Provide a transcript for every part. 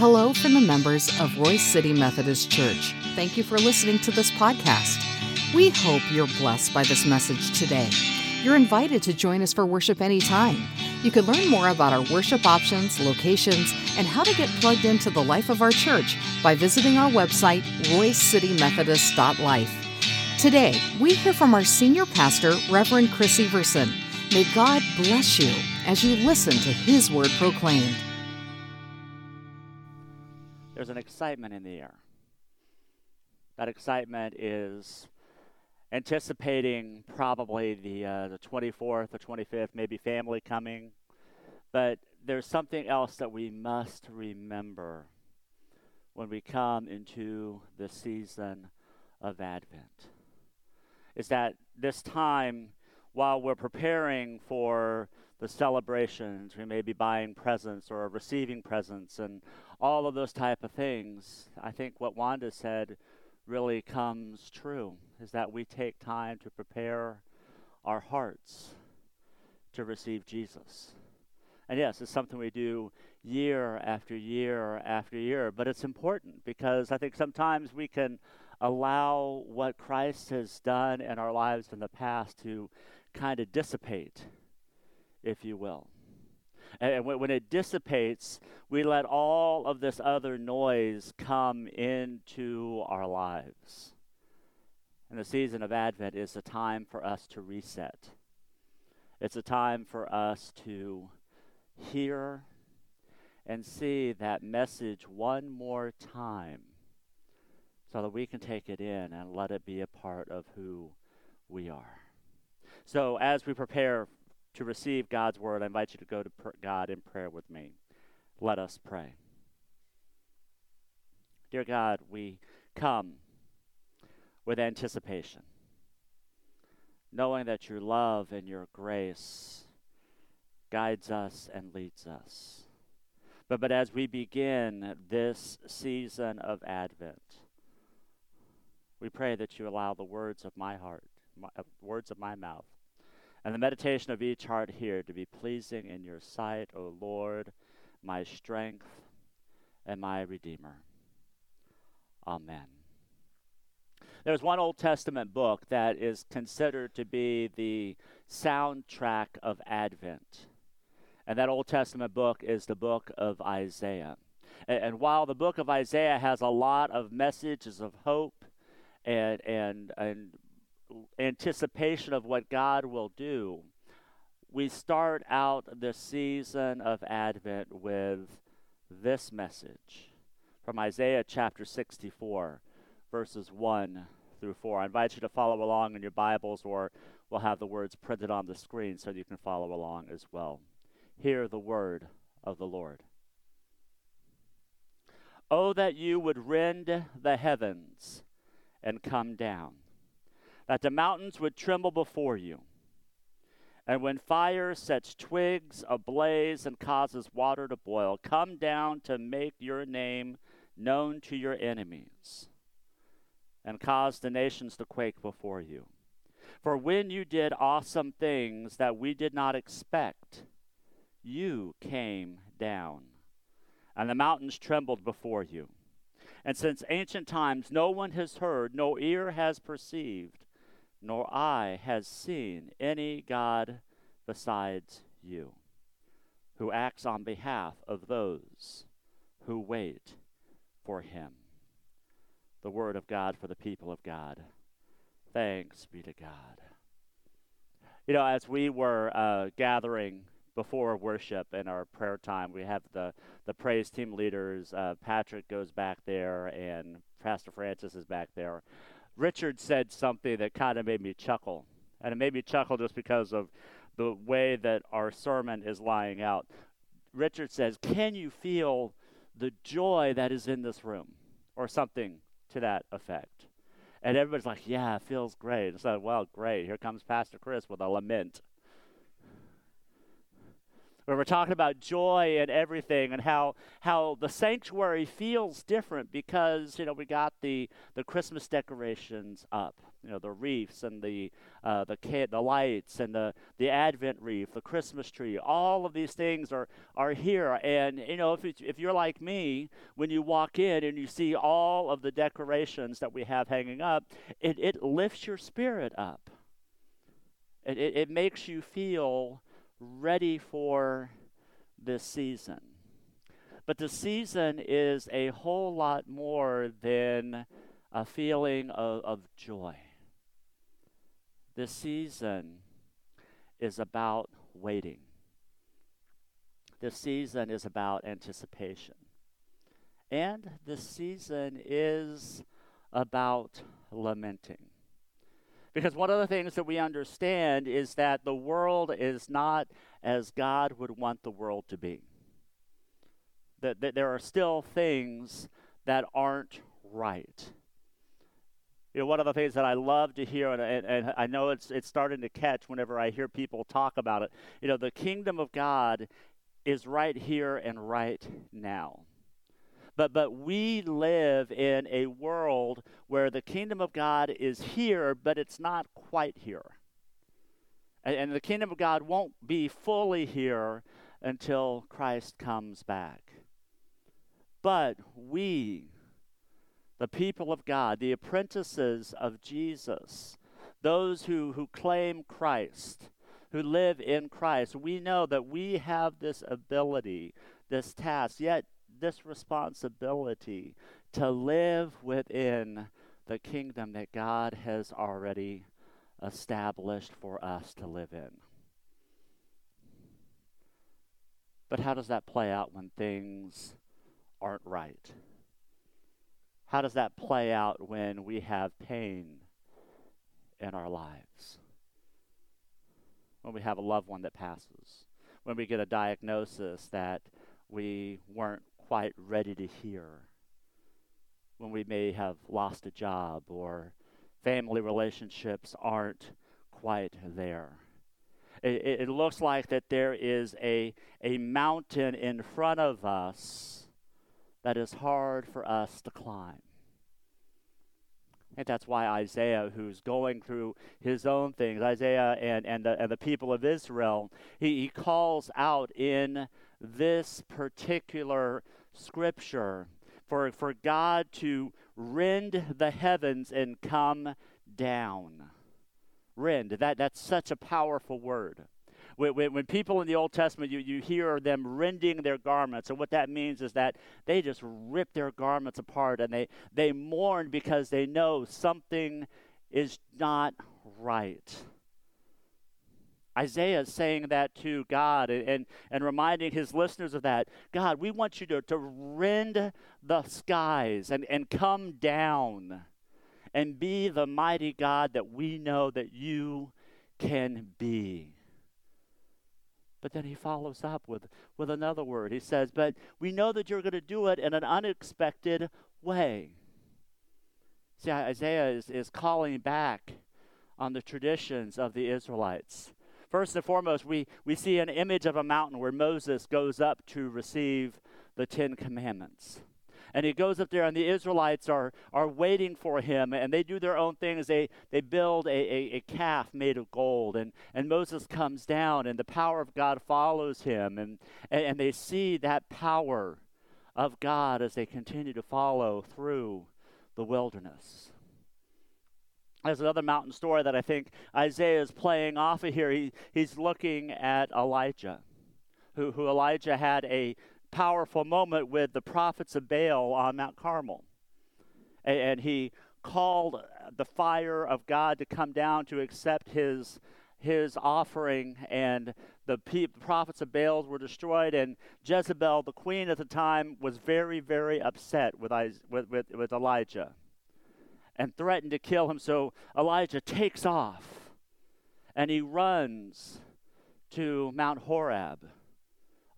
Hello from the members of Royse City Methodist Church. Thank you for listening to this podcast. We hope you're blessed by this message today. You're invited to join us for worship anytime. You can learn more about our worship options, locations, and how to get plugged into the life of our church by visiting our website, roycecitymethodist.life. Today, we hear from our senior pastor, Reverend Chris Everson. May God bless you as you listen to his word proclaimed. There's an excitement in the air. That excitement is anticipating probably the uh, the 24th or 25th, maybe family coming. But there's something else that we must remember when we come into the season of Advent is that this time, while we're preparing for the celebrations, we may be buying presents or receiving presents and all of those type of things. I think what Wanda said really comes true is that we take time to prepare our hearts to receive Jesus. And yes, it's something we do year after year after year, but it's important because I think sometimes we can allow what Christ has done in our lives in the past to kind of dissipate, if you will. And when it dissipates, we let all of this other noise come into our lives. And the season of Advent is a time for us to reset. It's a time for us to hear and see that message one more time so that we can take it in and let it be a part of who we are. So, as we prepare to receive God's word, I invite you to go to pr- God in prayer with me. Let us pray. Dear God, we come with anticipation, knowing that your love and your grace guides us and leads us. But, but as we begin this season of Advent, we pray that you allow the words of my heart, my, uh, words of my mouth, and the meditation of each heart here to be pleasing in your sight, O Lord, my strength and my Redeemer. Amen. There's one Old Testament book that is considered to be the soundtrack of Advent. And that Old Testament book is the book of Isaiah. And, and while the book of Isaiah has a lot of messages of hope and and and anticipation of what God will do, we start out the season of Advent with this message from Isaiah chapter 64, verses 1 through 4. I invite you to follow along in your Bibles, or we'll have the words printed on the screen so you can follow along as well. Hear the word of the Lord. Oh, that you would rend the heavens and come down, that the mountains would tremble before you. And when fire sets twigs ablaze and causes water to boil, come down to make your name known to your enemies and cause the nations to quake before you. For when you did awesome things that we did not expect, you came down, and the mountains trembled before you. And since ancient times, no one has heard, no ear has perceived, nor eye has seen any God besides you, who acts on behalf of those who wait for him. The word of God for the people of God. Thanks be to God. You know, as we were uh, gathering before worship in our prayer time, we have the, the praise team leaders. Uh, Patrick goes back there, and Pastor Francis is back there. Richard said something that kind of made me chuckle. And it made me chuckle just because of the way that our sermon is lying out. Richard says, Can you feel the joy that is in this room? Or something to that effect. And everybody's like, Yeah, it feels great. So, well, great. Here comes Pastor Chris with a lament where we're talking about joy and everything and how how the sanctuary feels different because you know we got the the Christmas decorations up you know the wreaths and the uh, the ca- the lights and the the Advent wreath, the Christmas tree. All of these things are are here. And you know, if if you're like me, when you walk in and you see all of the decorations that we have hanging up, it it lifts your spirit up. It it, it makes you feel ready for this season. But the season is a whole lot more than a feeling of, of joy. This season is about waiting. This season is about anticipation. And this season is about lamenting. Because one of the things that we understand is that the world is not as God would want the world to be. That, that there are still things that aren't right. You know, one of the things that I love to hear, and, and, and, I know it's it's starting to catch whenever I hear people talk about it. You know, the kingdom of God is right here and right now. But but we live in a world where the kingdom of God is here, but it's not quite here. And, and the kingdom of God won't be fully here until Christ comes back. But we the people of God, the apprentices of Jesus, those who, who claim Christ, who live in Christ, we know that we have this ability, this task, yet this responsibility to live within the kingdom that God has already established for us to live in. But how does that play out when things aren't right? How does that play out when we have pain in our lives? When we have a loved one that passes? When we get a diagnosis that we weren't quite ready to hear? When we may have lost a job or family relationships aren't quite there? It, it, looks like that there is a, a mountain in front of us that is hard for us to climb. And that's why Isaiah, who's going through his own things, Isaiah and, and, the, and the people of Israel, he, he calls out in this particular scripture for, for God to rend the heavens and come down. Rend, that, that's such a powerful word when, when, people in the Old Testament, you, you hear them rending their garments. And what that means is that they just rip their garments apart and they, they mourn because they know something is not right. Isaiah is saying that to God and, and, reminding his listeners of that. God, we want you to, to rend the skies and, and come down and be the mighty God that we know that you can be. But then he follows up with, with another word. He says, But we know that you're going to do it in an unexpected way. See, Isaiah is, is calling back on the traditions of the Israelites. First and foremost, we, we see an image of a mountain where Moses goes up to receive the Ten Commandments and he goes up there, and the Israelites are, are waiting for him, and they do their own things. They, they build a, a, a calf made of gold, and, and Moses comes down, and the power of God follows him, and, and, and they see that power of God as they continue to follow through the wilderness. There's another mountain story that I think Isaiah is playing off of here. He, he's looking at Elijah, who, who Elijah had a powerful moment with the prophets of Baal on Mount Carmel. And, and he called the fire of God to come down to accept his his offering and the pe- prophets of Baal were destroyed and Jezebel the queen at the time was very very upset with, with, with, with Elijah and threatened to kill him so Elijah takes off and he runs to Mount Horeb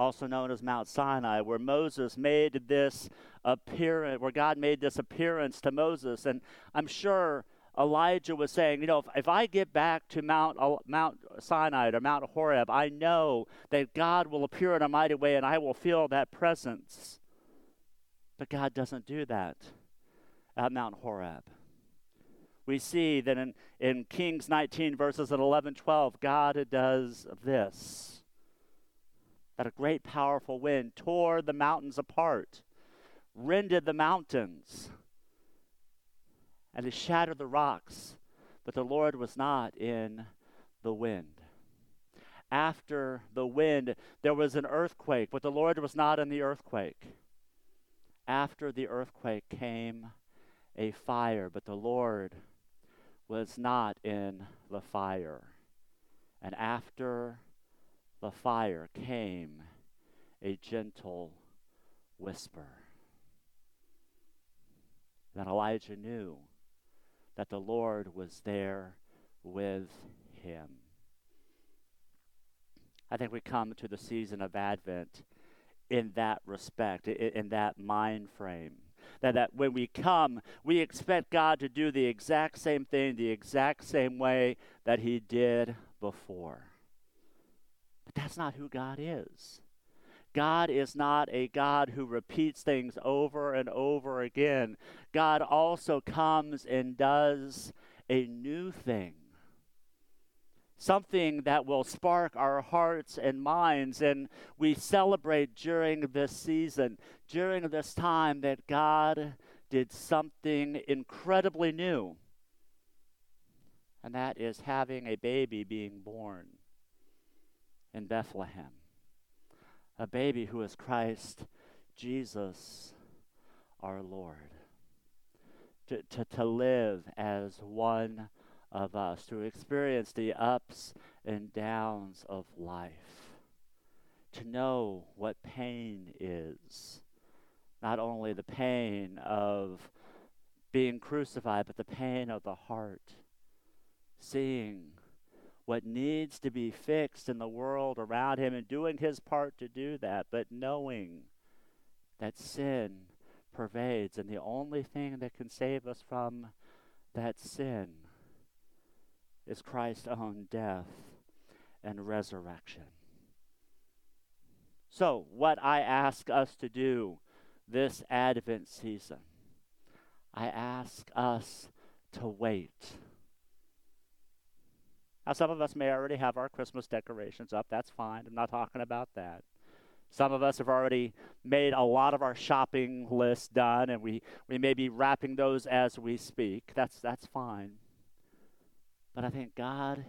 also known as Mount Sinai, where Moses made this appearance, where God made this appearance to Moses. And I'm sure Elijah was saying, you know, if, if I get back to Mount, uh, Mount Sinai or Mount Horeb, I know that God will appear in a mighty way and I will feel that presence. But God doesn't do that at Mount Horeb. We see that in, in Kings 19, verses 11, 12, God does this. That a great, powerful wind tore the mountains apart, rended the mountains, and it shattered the rocks. But the Lord was not in the wind. After the wind, there was an earthquake, but the Lord was not in the earthquake. After the earthquake came a fire, but the Lord was not in the fire. And after the fire came a gentle whisper. Then Elijah knew that the Lord was there with him. I think we come to the season of Advent in that respect, in, that mind frame that, that when we come, we expect God to do the exact same thing, the exact same way that He did before. But that's not who God is. God is not a God who repeats things over and over again. God also comes and does a new thing something that will spark our hearts and minds. And we celebrate during this season, during this time, that God did something incredibly new. And that is having a baby being born in Bethlehem. A baby who is Christ Jesus our Lord. To, to, to live as one of us, to experience the ups and downs of life, to know what pain is. Not only the pain of being crucified, but the pain of the heart. Seeing what needs to be fixed in the world around him and doing his part to do that, but knowing that sin pervades and the only thing that can save us from that sin is Christ's own death and resurrection. So, what I ask us to do this Advent season, I ask us to wait. Now, some of us may already have our Christmas decorations up. That's fine. I'm not talking about that. Some of us have already made a lot of our shopping lists done, and we, we may be wrapping those as we speak. That's, that's fine. But I think God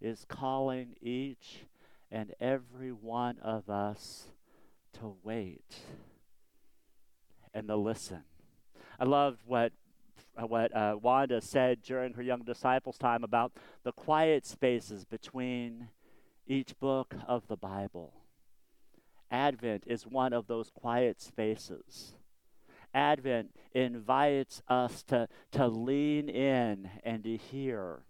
is calling each and every one of us to wait and to listen. I loved what what uh, Wanda said during her young disciples time about the quiet spaces between each book of the Bible. Advent is one of those quiet spaces. Advent invites us to, to lean in and to hear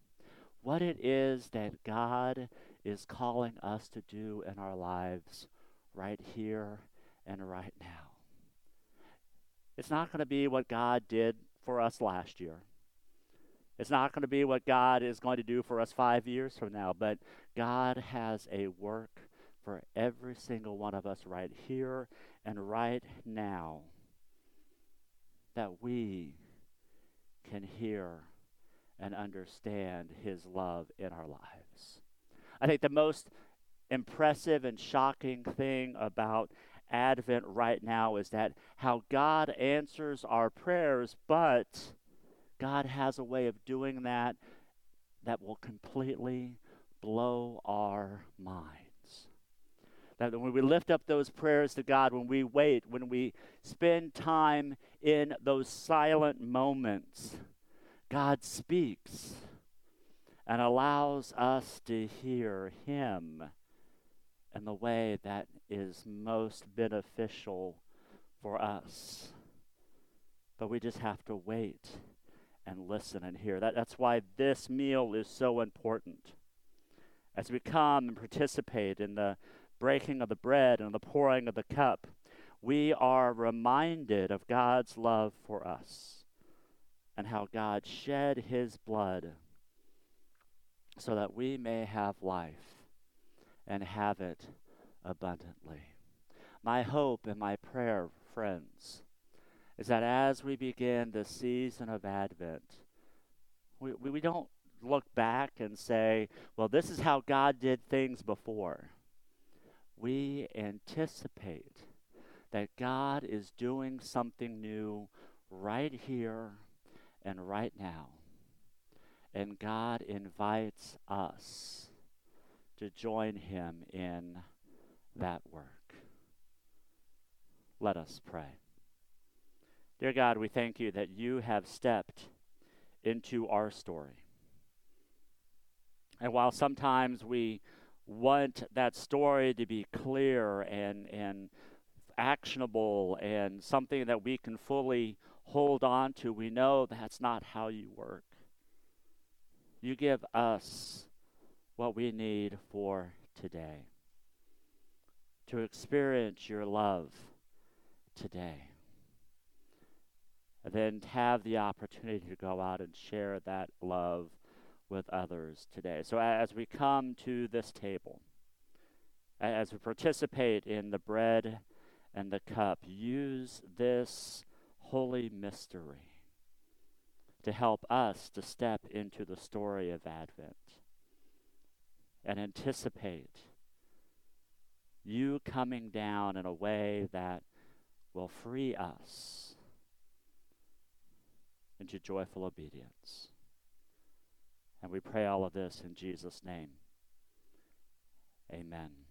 what it is that God is calling us to do in our lives right here and right now. It's not going to be what God did for us last year. It's not going to be what God is going to do for us five years from now, but God has a work for every single one of us right here and right now that we can hear and understand His love in our lives. I think the most impressive and shocking thing about Advent right now is that how God answers our prayers, but God has a way of doing that that will completely blow our minds. That when we lift up those prayers to God, when we wait, when we spend time in those silent moments, God speaks and allows us to hear Him in the way that is most beneficial for us. But we just have to wait and listen and hear. That, that's why this meal is so important. As we come and participate in the breaking of the bread and the pouring of the cup, we are reminded of God's love for us and how God shed his blood so that we may have life and have it abundantly. My hope and my prayer, friends, is that as we begin the season of Advent, We, we, we don't look back and say, well, this is how God did things before. We anticipate that God is doing something new right here and right now. And God invites us to join him in that work. Let us pray. Dear God, we thank you that you have stepped into our story. And while sometimes we want that story to be clear and, and actionable and something that we can fully hold on to, we know that's not how you work. You give us what we need for today to experience your love today. And then have the opportunity to go out and share that love with others today. So as we come to this table, as we participate in the bread and the cup, use this holy mystery to help us to step into the story of Advent and anticipate you coming down in a way that will free us into joyful obedience. And we pray all of this in Jesus' name. Amen.